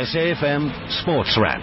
SAFM Sports Wrap.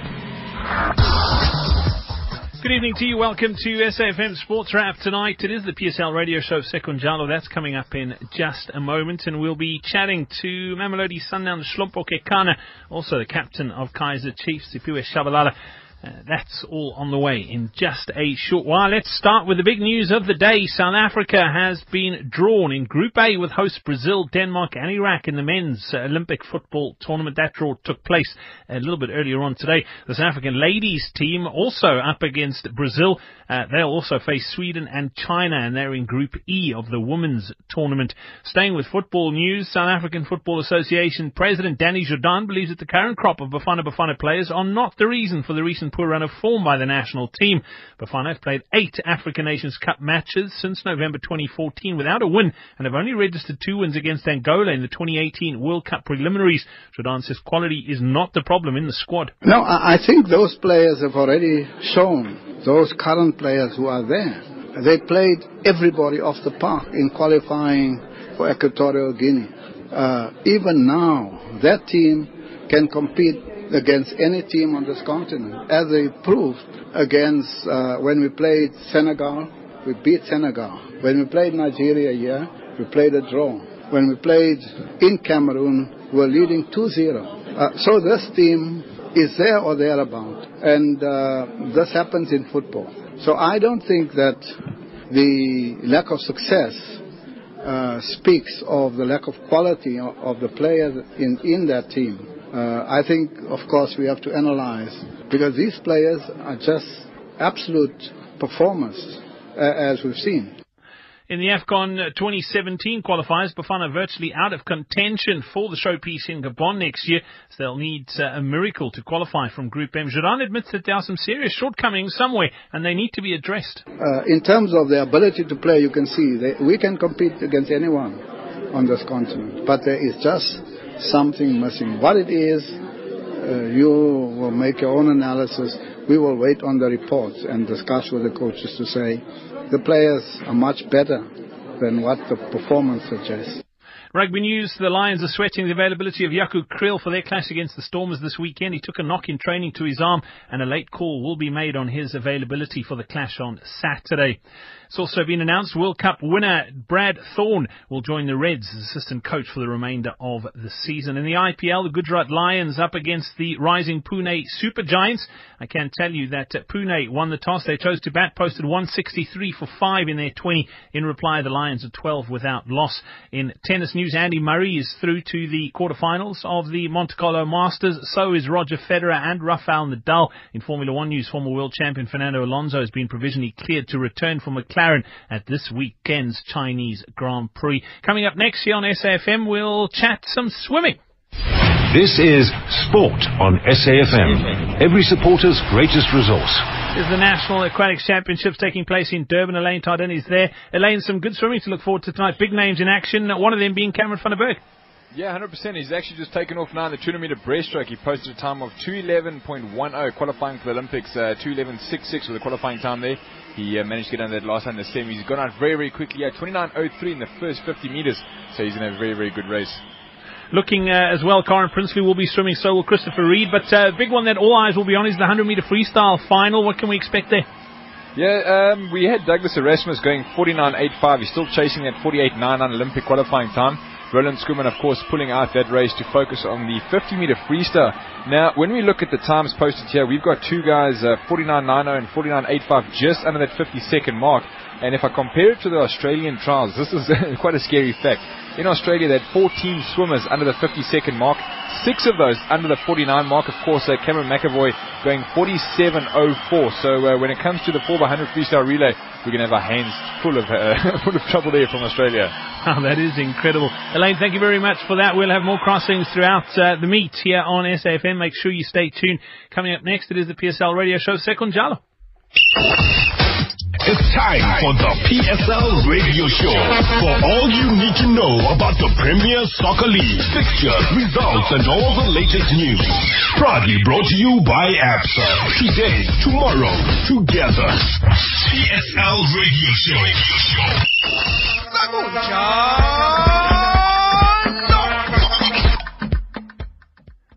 Good evening to you. Welcome to SAFM Sports Wrap tonight. It is the PSL radio show of Sekunjalo. That's coming up in just a moment, and we'll be chatting to Mamelodi Sundowns Hlompo Kekana, also the captain of Kaizer Chiefs, Siphiwe Tshabalala. Uh, that's all on the way in just a short while. Let's start with the big news of the day. South Africa has been drawn in Group A with hosts Brazil, Denmark, and Iraq in the men's Olympic football tournament. That draw took place a little bit earlier on today. The South African ladies team also up against Brazil. Uh, they'll also face Sweden and China, and they're in Group E of the women's tournament. Staying with football news, South African Football Association President Danny Jordaan believes that the current crop of Bafana Bafana players are not the reason for the recent poor run of form by the national team. Bafana have played eight African Nations Cup matches since November 2014 without a win and have only registered two wins against Angola in the 2018 World Cup preliminaries. Jordaan says quality is not the problem in the squad. No, I think those players have already shown, those current players who are there. They played everybody off the park in qualifying for Equatorial Guinea. Uh, even now, that team can compete against any team on this continent, as they proved against uh, when we played Senegal. We beat Senegal. When we played Nigeria here, we played a draw. When we played in Cameroon, we were leading 2-0. Uh, so this team is there or thereabout, and uh, this happens in football. So I don't think that the lack of success uh, speaks of the lack of quality of, of the players in, in that team. Uh, I think, of course, we have to analyze because these players are just absolute performers, uh, as we've seen. In the AFCON 2017 qualifiers, Bafana virtually out of contention for the showpiece in Gabon next year, so they'll need uh, a miracle to qualify from Group M. Jordaan admits that there are some serious shortcomings somewhere, and they need to be addressed. Uh, in terms of their ability to play, you can see they, we can compete against anyone on this continent, but there is just something missing. What it is, uh, you will make your own analysis. We will wait on the reports and discuss with the coaches to say the players are much better than what the performance suggests. Rugby news, the Lions are sweating the availability of Jaco Kriel for their clash against the Stormers this weekend. He took a knock in training to his arm and a late call will be made on his availability for the clash on Saturday. It's also been announced World Cup winner Brad Thorn will join the Reds as assistant coach for the remainder of the season. In the IPL, the Gujarat Lions up against the rising Pune Super Giants. I can tell you that uh, Pune won the toss. They chose to bat, posted 163 for 5 in their 20. In reply, the Lions are 12 without loss. In tennis news, Andy Murray is through to the quarterfinals of the Monte Carlo Masters. So is Roger Federer and Rafael Nadal. In Formula One news, former world champion Fernando Alonso has been provisionally cleared to return from McLaren at this weekend's Chinese Grand Prix. Coming up next here on SAFM, we'll chat some swimming. This is Sport on SAFM, every supporter's greatest resource. This is the National Aquatics Championships taking place in Durban. Elaine Tardin is there. Elaine, some good swimming to look forward to tonight. Big names in action, one of them being Cameron van der Burgh. Yeah, 100%. He's actually just taken off now in the 200 meter breaststroke. He posted a time of 211.10 qualifying for the Olympics, uh, 211.66 was the qualifying time there. He uh, managed to get under that last time the semi. He's gone out very, very quickly. Yeah, 29.03 in the first 50 meters. So he's in a very, very good race. Looking uh, as well, Karin Prinsloo will be swimming, so will Christopher Reid. But uh, big one that all eyes will be on is the 100 meter freestyle final. What can we expect there? Yeah, um, we had Douglas Erasmus going 49.85. He's still chasing that 48.99 Olympic qualifying time. Roland Schoeman, of course, pulling out that race to focus on the 50 meter freestyle. Now, when we look at the times posted here, we've got two guys, uh, 49.90 and 49.85, just under that 50 second mark. And if I compare it to the Australian trials, this is quite a scary fact. In Australia, they had 14 swimmers under the 50 second mark. Six of those under the 49 mark. Of course, uh, Cameron McEvoy going 47.04. So uh, when it comes to the 4x100 freestyle relay, we're going to have our hands full of uh, full of trouble there from Australia. Oh, that is incredible. Elaine, thank you very much for that. We'll have more crossings throughout uh, the meet here on SAFM. Make sure you stay tuned. Coming up next, it is the PSL radio show Sekunjalo. It's time for the PSL Radio Show. For all you need to know about the Premier Soccer League, fixtures, results, and all the latest news. Proudly brought to you by ABSA. Today, tomorrow, together. PSL Radio Show.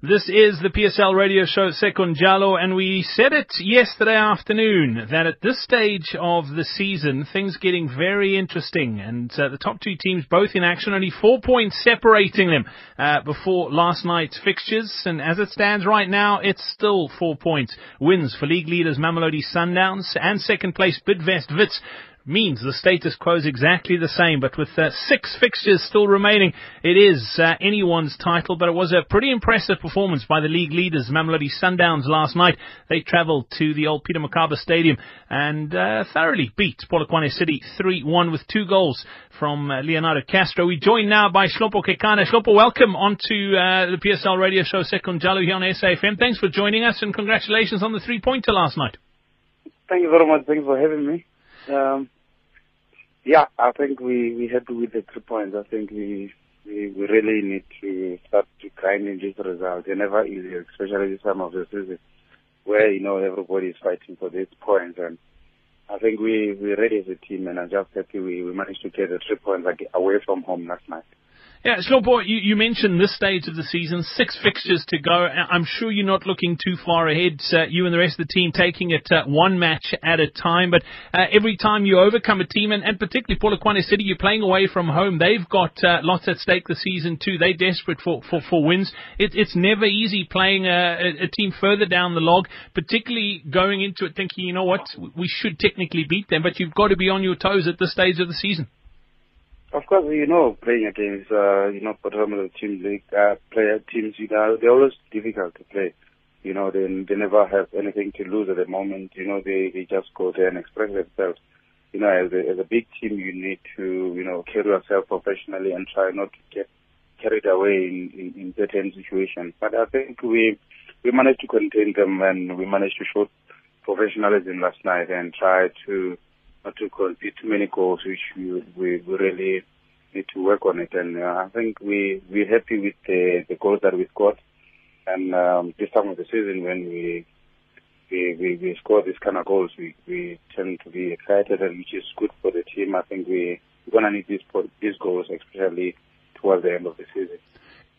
This is the PSL radio show Sekunjalo, and we said it yesterday afternoon that at this stage of the season, things getting very interesting, and uh, the top two teams both in action, only four points separating them uh, before last night's fixtures, and as it stands right now, it's still four points. Wins for league leaders Mamelodi Sundowns and second place Bidvest Wits means the status quo is exactly the same, but with uh, six fixtures still remaining, it is uh, anyone's title, but it was a pretty impressive performance by the league leaders, Mamelodi Sundowns, last night. They travelled to the old Peter Mokaba Stadium and uh, thoroughly beat Polokwane City 3-1 with two goals from uh, Leonardo Castro. We joined now by Hlompo Kekana. Hlompo, welcome onto uh, the PSL radio show Sekunjalo here on SAFM. Thanks for joining us and congratulations on the three-pointer last night. Thank you very much. Thanks for having me. Um, yeah, I think we we happy with the three points. I think we we, we really need to start to grinding this result. They're never easy, especially this time of the season, where you know everybody is fighting for these points. And I think we we're ready as a team, and I'm just happy we, we managed to get the three points like, away from home last night. Yeah, Hlompo, you, you mentioned this stage of the season, six fixtures to go. I'm sure you're not looking too far ahead. Uh, you and the rest of the team taking it uh, one match at a time. But uh, every time you overcome a team, and, and particularly Polokwane City, you're playing away from home. They've got uh, lots at stake this season too. They're desperate for for, for wins. It, it's never easy playing a, a, team further down the log, particularly going into it thinking, you know what, we should technically beat them, but you've got to be on your toes at this stage of the season. Of course, you know, playing against, uh, you know, bottom of the team league, uh, player teams, you know, they're always difficult to play. You know, they, they never have anything to lose at the moment. You know, they, they just go there and express themselves. You know, as a, as a big team, you need to, you know, carry yourself professionally and try not to get carried away in, in, in certain situations. But I think we, we managed to contain them and we managed to show professionalism last night and try to, not to concede too many goals, which we, we, we really need to work on it. And uh, I think we we're happy with the, the goals that we scored. And um, this time of the season, when we we, we, we score these kind of goals, we, we tend to be excited, and which is good for the team. I think we, we're going to need these, these goals, especially towards the end of the season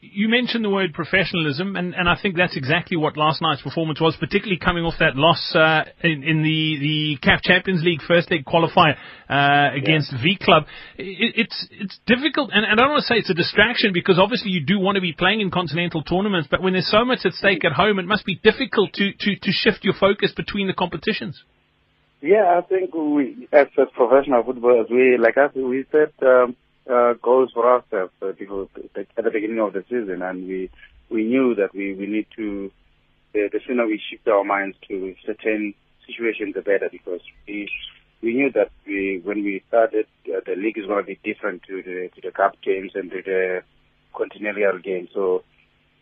you mentioned the word professionalism, and, and I think that's exactly what last night's performance was, particularly coming off that loss uh, in, in the, the CAF Champions League first leg qualifier uh, against yeah. V Club. It, it's it's difficult, and, and I don't want to say it's a distraction because obviously you do want to be playing in continental tournaments, but when there's so much at stake at home, it must be difficult to, to, to shift your focus between the competitions. Yeah, I think we, as, as professional footballers, we like us, we said. Um, uh, goals for ourselves uh, because at the beginning of the season, and we we knew that we we need to the, the sooner we shift our minds to certain situations, the better because we we knew that we when we started uh, the league is going to be different to the to the cup games and to the continental games. So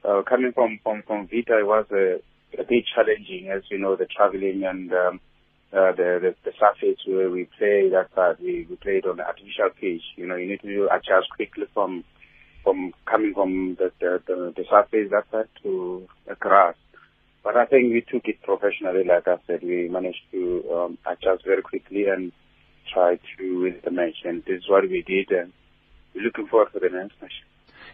uh, coming from from from Vita, it was a, a bit challenging, as you know, the traveling and um, uh, the, the the surface where we play that part, we, we played on the artificial pitch. You know, you need to adjust quickly from from coming from the the, the, the surface that side to the grass. But I think we took it professionally. Like I said, we managed to um, adjust very quickly and try to win the match. And this is what we did. And we're looking forward to the next match.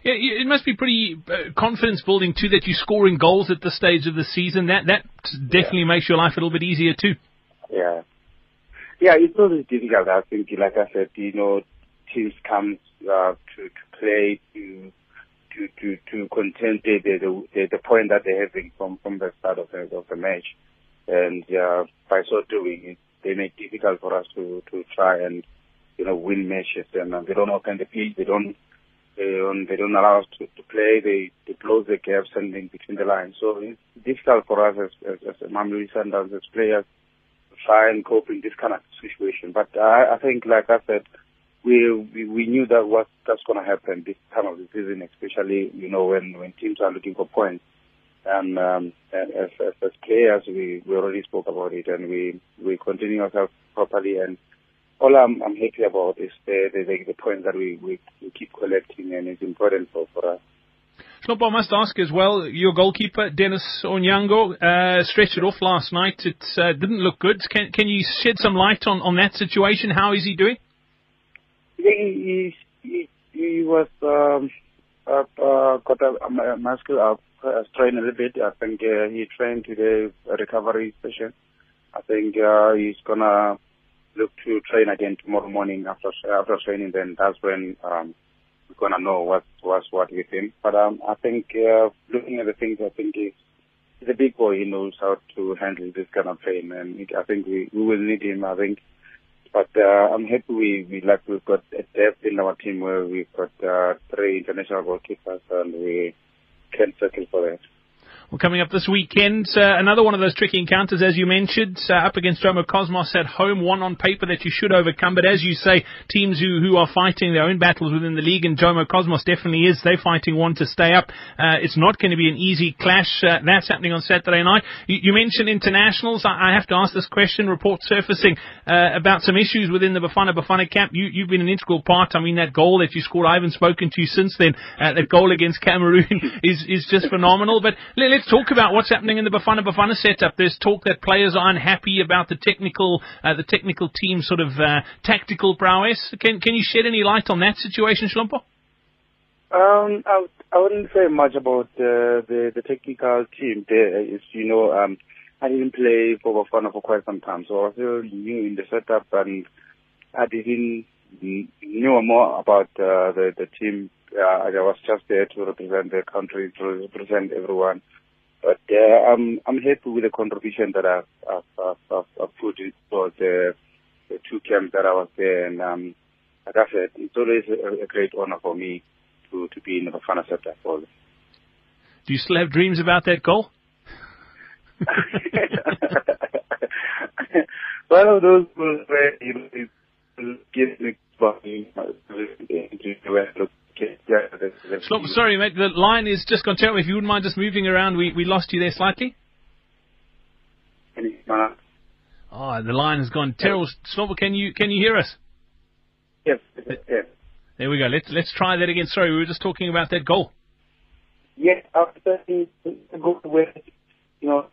Yeah, it must be pretty uh, confidence building too that you're scoring goals at this stage of the season. That that definitely yeah. makes your life a little bit easier too. Yeah. Yeah, it's always difficult. I think, like I said, you know, teams come uh, to to play to to to to contend the the, the point that they're having from from the start of the of the match, and uh, by so doing, it, they make it difficult for us to to try and you know win matches. And uh, they don't open the pitch. They don't they don't they don't allow us to, to play. They they close the gaps and in between the lines. So it's difficult for us as as, as Mamelodi Sundowns as players try and cope in this kind of situation. But I, I think, like I said, we, we we knew that what that's going to happen this time of the season, especially you know when when teams are looking for points. And, um, as, as, as players, we, we already spoke about it, and we we continue ourselves properly. And all I'm, I'm happy about is the the, the points that we, we, we keep collecting, and it's important for for us. I must ask as well, your goalkeeper, Denis Onyango, uh, stretched it off last night. It uh, didn't look good. Can, can you shed some light on, on that situation? How is he doing? He, he, he, was um, uh, uh, got a, a muscle has trained a little bit. I think uh, he trained today recovery session. I think uh, he's gonna look to train again tomorrow morning after after training. Then that's when um, we're gonna know what's what's what with him. But um, I think uh, looking at the things, I think he's, he's a big boy. He knows how to handle this kind of pain, and it, I think we we will need him. I think. But uh, I'm happy we, we like we've got a depth in our team where we've got uh, three international goalkeepers and we can settle for that. Well, coming up this weekend, uh, another one of those tricky encounters, as you mentioned, uh, up against Jomo Cosmos at home, one on paper that you should overcome. But as you say, teams who, who are fighting their own battles within the league, and Jomo Cosmos definitely is, they're fighting one to stay up. Uh, it's not going to be an easy clash. Uh, that's happening on Saturday night. You, you mentioned internationals. I, I, have to ask this question. Report surfacing uh, about some issues within the Bafana Bafana camp. You, you've been an integral part. I mean, that goal that you scored, I haven't spoken to you since then. Uh, that goal against Cameroon is, is just phenomenal. But let, let's talk about what's happening in the Bafana Bafana setup. There's talk that players are unhappy about the technical, uh, the technical team sort of uh, tactical prowess. Can can you shed any light on that situation, Hlompo? Um, I, I wouldn't say much about uh, the the technical team. There, is you know, um, I didn't play for Bafana for quite some time, so I was still new in the setup, and I didn't know more about uh, the the team uh, I was just there to represent the country, to represent everyone. But uh, I'm I'm happy with the contribution that I've I've, I've, I've put for the, the two camps that I was there, and um, like I said, it's always a, a great honor for me to to be in the Bafana sector. Do you still have dreams about that goal? One of those goals where you give me sorry, mate. The line is just gone terrible. If you wouldn't mind just moving around, we, we lost you there slightly. Oh, the line has gone terrible. Slobber, can you can you hear us? Yes. yes. There we go. Let's let's try that again. Sorry, we were just talking about that goal. Yes, after the goal where you know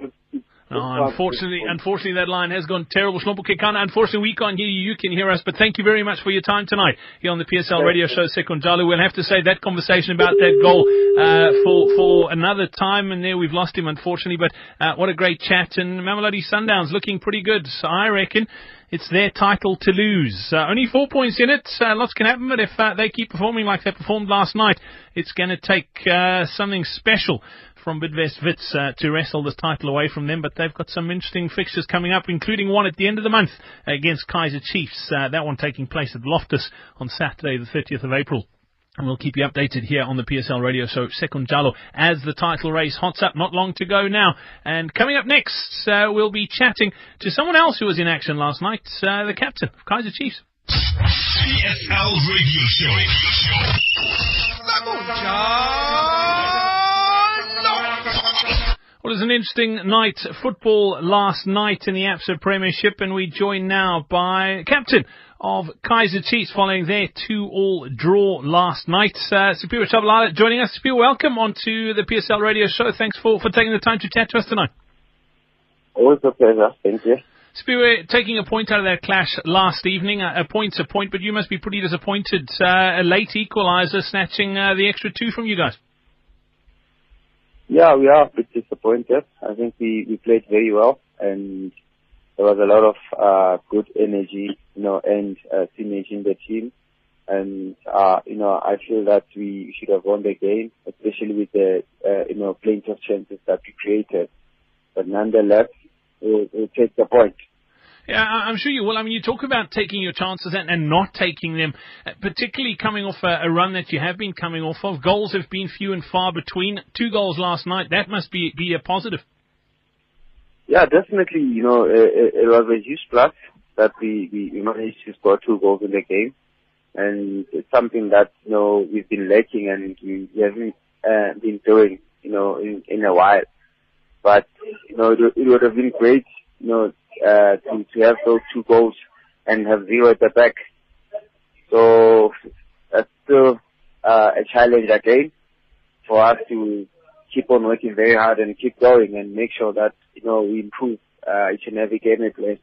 Oh, unfortunately, unfortunately, that line has gone terrible. Hlompo Kekana, unfortunately, we can't hear you. You can hear us, but thank you very much for your time tonight here on the PSL radio show, Sekunjalo. We'll have to say that conversation about that goal uh, for for another time, and there we've lost him, unfortunately. But uh, what a great chat, and Mamelodi Sundowns looking pretty good, so I reckon. It's their title to lose. Uh, only four points in it. Uh, lots can happen, but if uh, they keep performing like they performed last night, it's going to take uh, something special from Bidvest Wits uh, to wrestle this title away from them, but they've got some interesting fixtures coming up, including one at the end of the month against Kaizer Chiefs. Uh, that one taking place at Loftus on Saturday, the 30th of April. And we'll keep you updated here on the PSL radio show Sekunjalo as the title race hots up. Not long to go now. And coming up next, uh, we'll be chatting to someone else who was in action last night, uh, the captain of Kaizer Chiefs. PSL radio show. Well, it was an interesting night football last night in the Absa Premiership, and we join now by captain of Kaizer Chiefs following their two-all draw last night. Uh, Siphiwe Tshabalala joining us. Siphiwe, welcome onto the PSL Radio Show. Thanks for, for taking the time to chat to us tonight. Always a pleasure. Thank you. Siphiwe, taking a point out of that clash last evening, a, point's a point, but you must be pretty disappointed. Uh, a late equaliser snatching uh, the extra two from you guys. Yeah, we are a bit disappointed. I think we, we played very well and there was a lot of uh, good energy, you know, and uh, synergy in the team. And, uh, you know, I feel that we should have won the game, especially with the, uh, you know, plenty of chances that we created. But nonetheless, we'll, we'll take the point. Yeah, I'm sure you will. I mean, you talk about taking your chances and, and not taking them, uh, particularly coming off a, a, run that you have been coming off of. Goals have been few and far between. Two goals last night. That must be be a positive. Yeah, definitely. You know, it, it was a huge plus that we, we managed to score two goals in the game, and it's something that you know we've been lacking and we, we haven't uh, been doing, you know, in, in a while. But you know, it, it would have been great, you know, uh, to, to have those two goals and have zero at the back. So that's still uh, a challenge again for us to keep on working very hard and keep going and make sure that you know we improve uh, each and every game we play.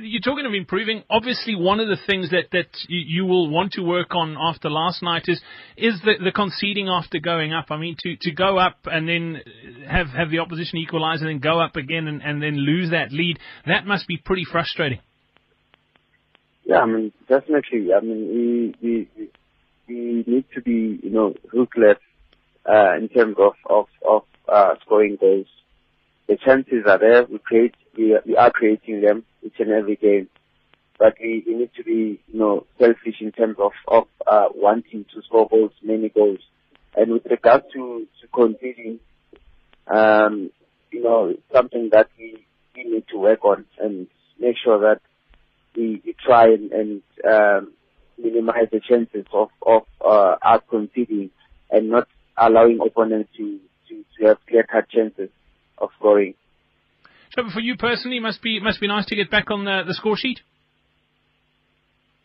You're talking of improving. Obviously, one of the things that, that you, will want to work on after last night is is the, the conceding after going up. I mean, to, to go up and then have, have the opposition equalise and then go up again and, and then lose that lead, that must be pretty frustrating. Yeah, I mean, definitely. I mean, we we we need to be, you know, ruthless uh, in terms of of of uh, scoring goals. The chances are there. We create, we we are creating them each and every game, but we, we need to be, you know, selfish in terms of of uh, wanting to score goals, many goals. And with regard to to conceding, um, you know, something that we we need to work on and make sure that we, we try and, and um, minimize the chances of of uh, us conceding and not allowing opponents to, to, to have clear cut chances of scoring. So for you personally, must be must be nice to get back on the, the score sheet.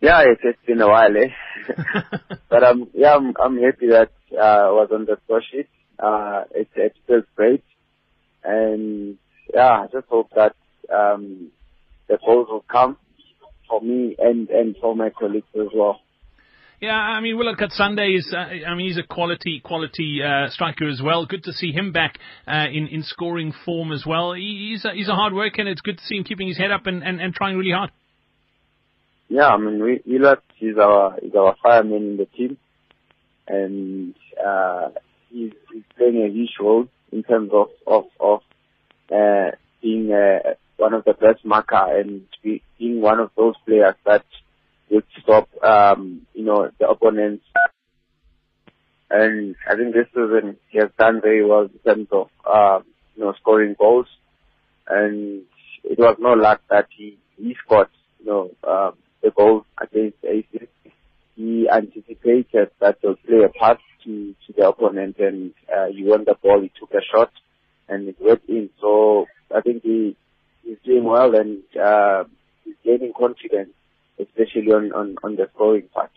Yeah, it's, it's been a while, eh? but um, yeah, I'm I'm happy that uh, I was on the score sheet. Uh, it it feels great, and yeah, I just hope that um, the goals will come for me and and for my colleagues as well. Yeah, I mean, Willard Katsande is, uh, I mean, he's a quality, quality uh, striker as well. Good to see him back uh, in, in scoring form as well. He, he's, a, he's a hard worker, and it's good to see him keeping his head up and, and, and trying really hard. Yeah, I mean, Willard, he's our, he's our fireman in the team, and uh, he's, he's playing a huge role in terms of, of, of uh, being uh, one of the best marker and being one of those players that would stop, um, you know, the opponents. And I think this season he has done very well in terms of, uh, you know, scoring goals. And it was no luck that he, he scored, you know, uh, the goal against Aces. He anticipated that they'll play a pass to, to the opponent and, uh, he won the ball, he took a shot and it went in. So I think he, he's doing well and, uh, he's gaining confidence especially on, on, on the scoring part.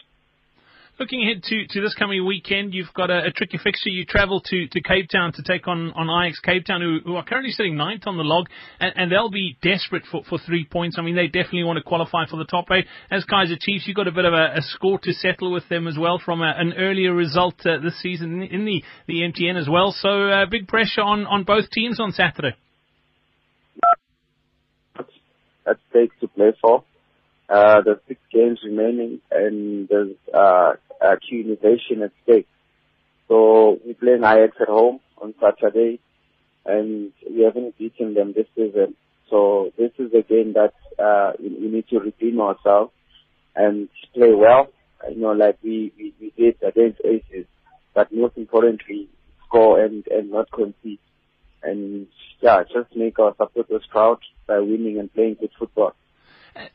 Looking ahead to, to this coming weekend, you've got a, a tricky fixture. You travel to, to Cape Town to take on, on Ajax Cape Town, who, who are currently sitting ninth on the log, and, and they'll be desperate for, for three points. I mean, they definitely want to qualify for the top eight. As Kaizer Chiefs, you've got a bit of a, a score to settle with them as well from a, an earlier result uh, this season in the, the MTN as well. So uh, big pressure on, on both teams on Saturday. That's stakes to play for. Uh, there's six games remaining and there's uh, accumulation at stake. So we're playing Ajax at home on Saturday and we haven't beaten them this season. So this is a game that uh, we, we need to redeem ourselves and play well, you know, like we, we, we did against Aces. But most importantly, score and, and not concede. And yeah, just make our supporters proud by winning and playing good football.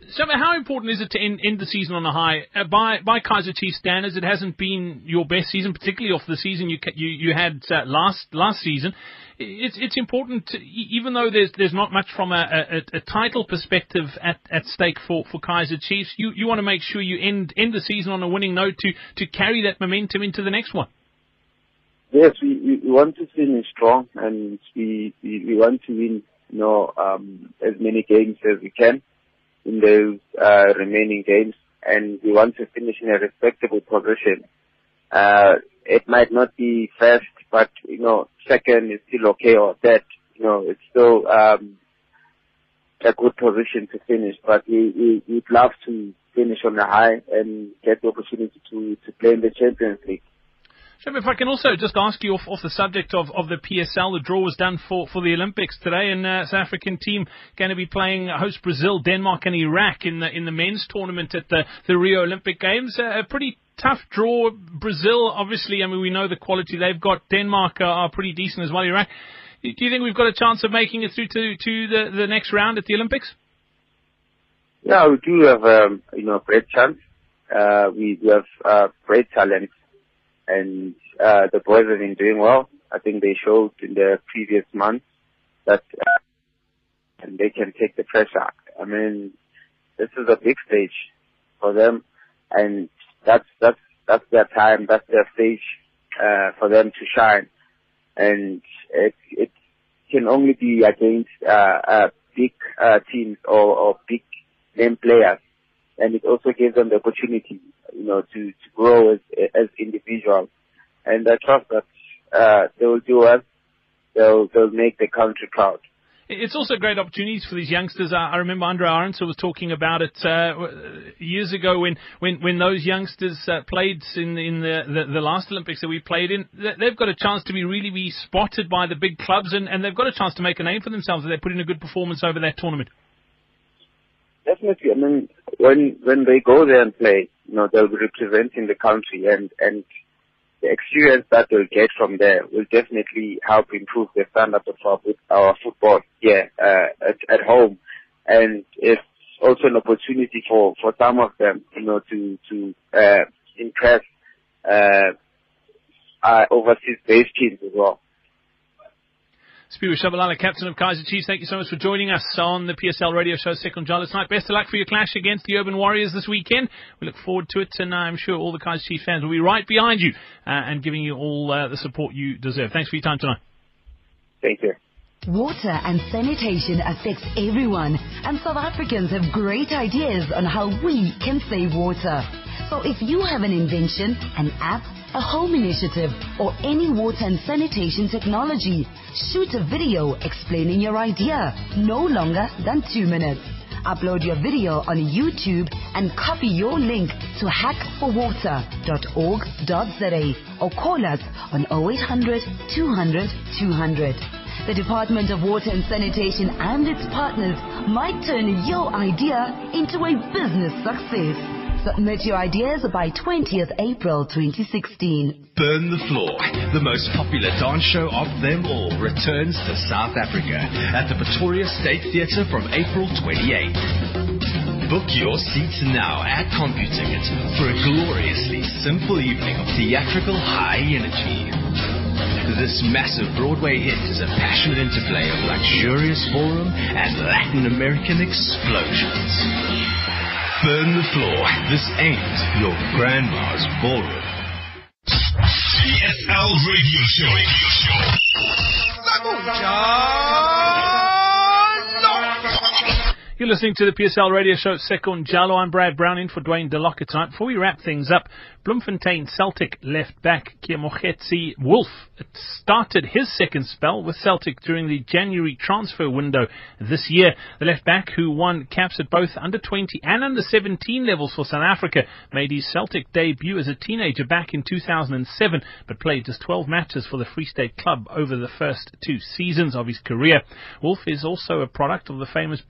So, how important is it to end, end the season on a high? Uh, by by Kaizer Chiefs standards, it hasn't been your best season, particularly off the season you you, you had uh, last last season. It's it's important, to, even though there's there's not much from a, a, a title perspective at, at stake for, for Kaizer Chiefs. You you want to make sure you end end the season on a winning note to to carry that momentum into the next one. Yes, we, we want to finish strong, and we, we we want to win, you know, um, as many games as we can in those uh, remaining games, and we want to finish in a respectable position. Uh, it might not be first, but you know, second is still okay, or third, you know, it's still um, a good position to finish. But we, we we'd love to finish on a high and get the opportunity to to play in the Champions League. Shem, if I can also just ask you off, off the subject of, of the PSL, the draw was done for, for the Olympics today, and uh, South African team going to be playing host Brazil, Denmark, and Iraq in the in the men's tournament at the, the Rio Olympic Games. Uh, a pretty tough draw. Brazil, obviously, I mean we know the quality they've got. Denmark are, are pretty decent as well. Iraq. Do you think we've got a chance of making it through to to the, the next round at the Olympics? Yeah, we do have um, you know a great chance. Uh, we, we have uh, great talent and uh, the boys have been doing well. I think they showed in the previous months that uh, and they can take the pressure. I mean, this is a big stage for them, and that's that's that's their time, that's their stage uh, for them to shine, and it it can only be against uh, uh, big uh, teams or, or big name players, and it also gives them the opportunity, you know, to, to grow as as individuals. And I trust that uh, they will do well. They'll they'll make the country proud. It's also great opportunities for these youngsters. I remember Andre Arendse was talking about it uh, years ago when, when, when those youngsters uh, played in, in the, the, the, last Olympics that we played in. They've got a chance to be really be spotted by the big clubs and, and they've got a chance to make a name for themselves if they put in a good performance over that tournament. Definitely. I mean, when when they go there and play, you know, they'll be representing the country and and the experience that they'll get from there will definitely help improve the standard of our, our football here uh, at, at home. And it's also an opportunity for, for some of them, you know, to, to uh, impress uh, uh, overseas based teams as well. Siphiwe Tshabalala, captain of Kaizer Chiefs, thank you so much for joining us on the PSL radio show Sekunjalo tonight. Best of luck for your clash against the Urban Warriors this weekend. We look forward to it, and I'm sure all the Kaizer Chiefs fans will be right behind you uh, and giving you all uh, the support you deserve. Thanks for your time tonight. Thank you. Water and sanitation affects everyone, and South Africans have great ideas on how we can save water. So if you have an invention, an app, a home initiative, or any water and sanitation technology, shoot a video explaining your idea, no longer than two minutes. Upload your video on YouTube and copy your link to hackforwater.org.za or call us on 0800 200 200. The Department of Water and Sanitation and its partners might turn your idea into a business success. Submit your ideas by 20th April 2016. Burn the Floor, the most popular dance show of them all, returns to South Africa at the Pretoria State Theatre from April 28th. Book your seats now at CompuTicket for a gloriously simple evening of theatrical high energy. This massive Broadway hit is a passionate interplay of luxurious ballroom and Latin American explosions. Burn the floor. This ain't your grandma's ballroom. PSL Radio Show. Radio Show. You're listening to the PSL radio show Sekunjalo. I'm Brad Brown in for Dwayne DeLocke tonight. Before we wrap things up, Bloemfontein Celtic left back Keamogetse Wolf started his second spell with Celtic during the January transfer window this year. The left back, who won caps at both under 20 and under 17 levels for South Africa, made his Celtic debut as a teenager back in 2007, but played just 12 matches for the Free State club over the first two seasons of his career. Wolf is also a product of the famous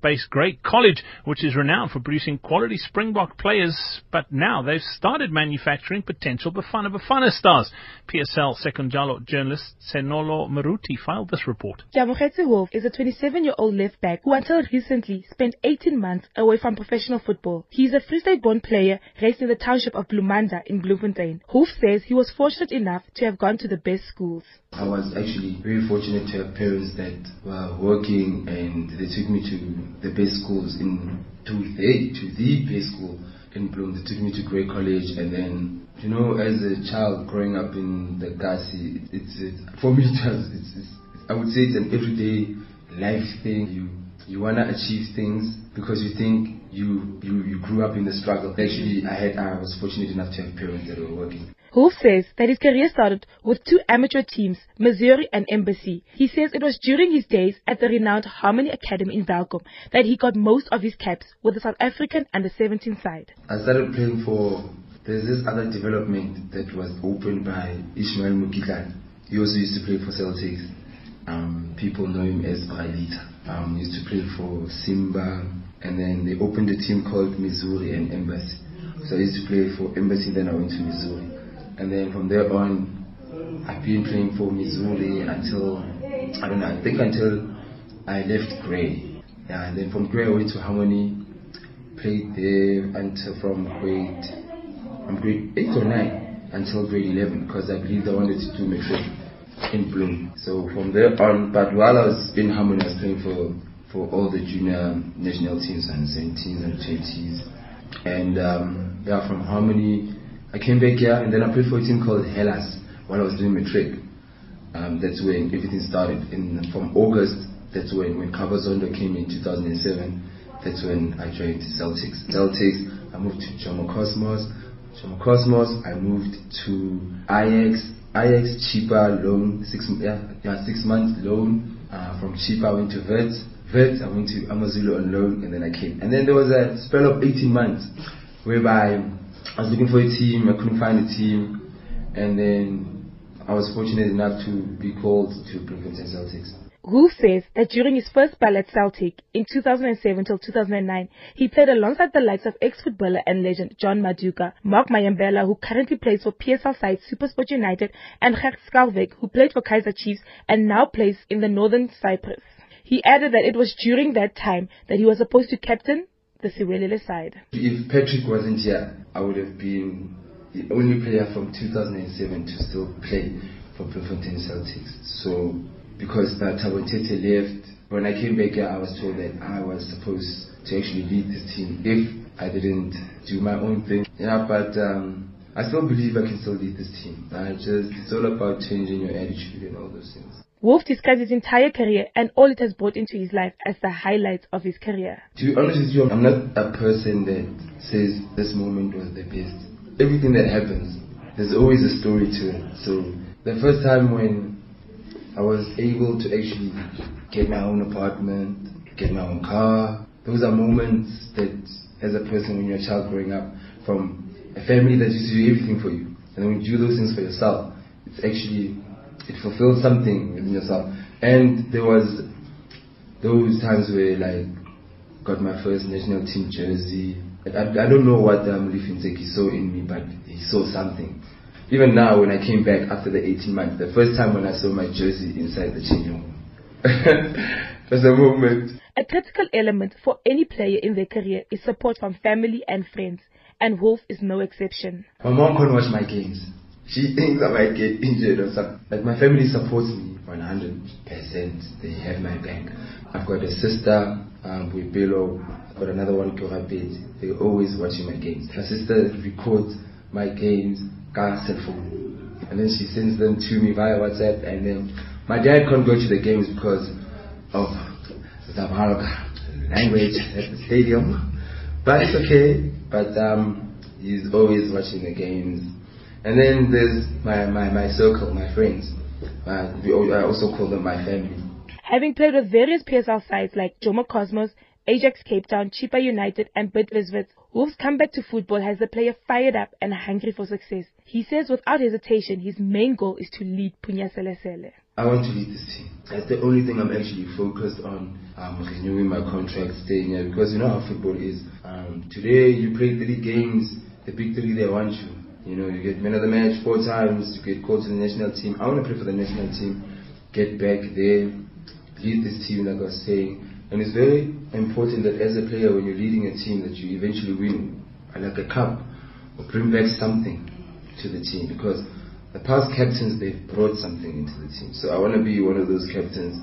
Bloemfontein-based Grey College, which is renowned for producing quality Springbok players, but now they've started manufacturing potential Bafana Bafana stars. PSL Sekunjalo journalist Senolo Maruti filed this report. Keamogetse Wolf is a 27-year-old left back who until recently spent 18 months away from professional football. He is a Free State-born player raised in the township of Bloemanda in Bloemfontein. Wolf says he was fortunate enough to have gone to the best schools. I was actually very fortunate to have parents that were working and they took me to the best schools in to the, to the best school in Bloom. They took me to Grey College, and then you know, as a child growing up in the Kasi, it's, it's for me it was, it's, it's, I would say it's an everyday life thing. You you wanna achieve things because you think you you you grew up in the struggle. Actually, I had I was fortunate enough to have parents that were working. Wolf says that his career started with two amateur teams, Missouri and Embassy. He says it was during his days at the renowned Harmony Academy in Welkom that he got most of his caps with the South African under 17 side. I started playing for, there's this other development that was opened by Ishmael Mukitlan. He also used to play for Celtics. Um, people know him as Brailita. Um, he used to play for Simba, and then they opened a team called Missouri and Embassy. So I used to play for Embassy, then I went to Missouri. And then from there on, I've been playing for Missouri until, I don't know, I think until I left Grey. Yeah, and then from Grey I went to Harmony, played there until from grade, from grade 8 or 9 until grade 11 because I believe I wanted to do matric in Bloom. So from there on, but while I was in Harmony, I was playing for, for all the junior national teams and 17s and 20s. And um, yeah, from Harmony, I came back here and then I played for a team called Hellas while I was doing matric. Um, that's when everything started. And from August, that's when when Zondo came in 2007. that's when I joined Celtics. Celtics, I moved to Jomo Cosmos. Jomo Cosmos, I moved to Ajax. Ajax Chippa loan, six yeah, yeah six months loan. Uh, from Chippa I went to Wits. Wits I went to Amazulu on loan, and then I came. And then there was a spell of 18 months whereby I was looking for a team, I couldn't find a team, and then I was fortunate enough to be called to Bloemfontein Celtics. Wolf says that during his first spell at Celtic in 2007 till 2009, he played alongside the likes of ex-footballer and legend John Maduka, Mark Mayambela, who currently plays for PSL side Supersport United, and Gert Skalvik, who played for Kaizer Chiefs and now plays in the Northern Cyprus. He added that it was during that time that he was supposed to captain the Siwelele side. If Patrick wasn't here, I would have been the only player from 2007 to still play for Bloemfontein Celtics. So because Thabo Mthethe left, when I came back here, I was told that I was supposed to actually lead this team if I didn't do my own thing. Yeah, but um, I still believe I can still lead this team. I just it's all about changing your attitude and all those things. Wolf describes his entire career and all it has brought into his life as the highlights of his career. To be honest with you, I'm not a person that says this moment was the best. Everything that happens, there's always a story to it. So the first time when I was able to actually get my own apartment, get my own car, those are moments that as a person when you're a child growing up from a family that used to do everything for you. And when you do those things for yourself, it's actually it fulfilled something within yourself. And there was those times where like got my first national team jersey. I, I don't know what um, Lifinzeki saw in me, but he saw something. Even now, when I came back after the 18 months, the first time when I saw my jersey inside the changing room, was a moment. A critical element for any player in their career is support from family and friends, and Wolf is no exception. My mom can't watch my games she thinks I might get injured or something. But my family supports me 100%. They have my back. I've got a sister um, with Bello. I've got another one, Korapet. They're always watching my games. My sister records my games, car cell phone. And then she sends them to me via WhatsApp. And then my dad can't go to the games because of the language at the stadium. But it's okay. But um, he's always watching the games and then there's my, my, my circle, my friends. Uh, I also call them my family. Having played with various PSL sides like Jomo Cosmos, Ajax Cape Town, Chippa United, and Bidvest, Wolf's comeback to football has the player fired up and hungry for success. He says without hesitation, his main goal is to lead Punya Selesele. I want to lead this team. That's the only thing I'm actually focused on, um, renewing my contract, staying here, because you know how football is. Um, today, you play three games, the big three, they want you. You know, you get man of the match four times, you get called to the national team. I want to play for the national team, get back there, lead this team, like I was saying. And it's very important that as a player, when you're leading a team, that you eventually win, like a cup, or bring back something to the team. Because the past captains, they've brought something into the team. So I want to be one of those captains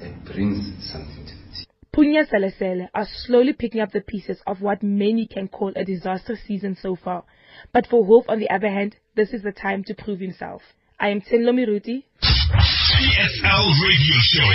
that brings something to the team. Punya Selesele are slowly picking up the pieces of what many can call a disastrous season so far. But for Wolf, on the other hand, this is the time to prove himself. I am Tenlo Miruti. PSL Radio Show.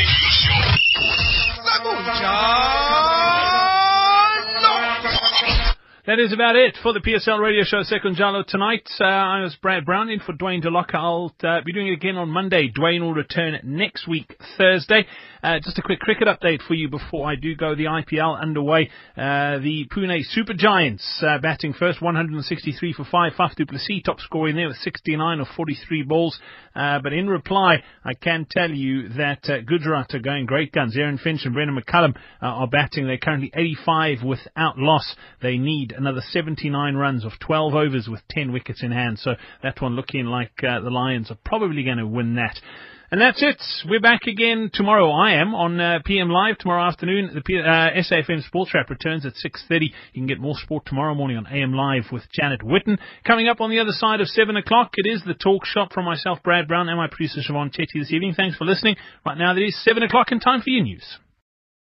That is about it for the PSL radio show Sekunjalo tonight. Uh, I was Brad Brown in for Dwayne DeLocca. I'll uh, be doing it again on Monday. Dwayne will return next week, Thursday. Uh, just a quick cricket update for you before I do go. The IPL underway. Uh, the Pune Super Giants uh, batting first, 163 for 5. Faf du Plessis top scoring there with 69 of 43 balls. Uh, but in reply, I can tell you that Gujarat are going great guns. Aaron Finch and Brendon McCullum are batting. They're currently 85 without loss. They need another 79 runs of 12 overs with 10 wickets in hand. So that one looking like uh, the Lions are probably going to win that. And that's it. We're back again tomorrow. I am on uh, PM Live tomorrow afternoon. The P- uh, SAFM Sports Wrap returns at 6.30. You can get more sport tomorrow morning on AM Live with Janet Witten. Coming up on the other side of 7 o'clock, it is the talk shop from myself, Brad Brown, and my producer, Siobhan Chetty this evening. Thanks for listening. Right now, it is 7 o'clock and time for your news.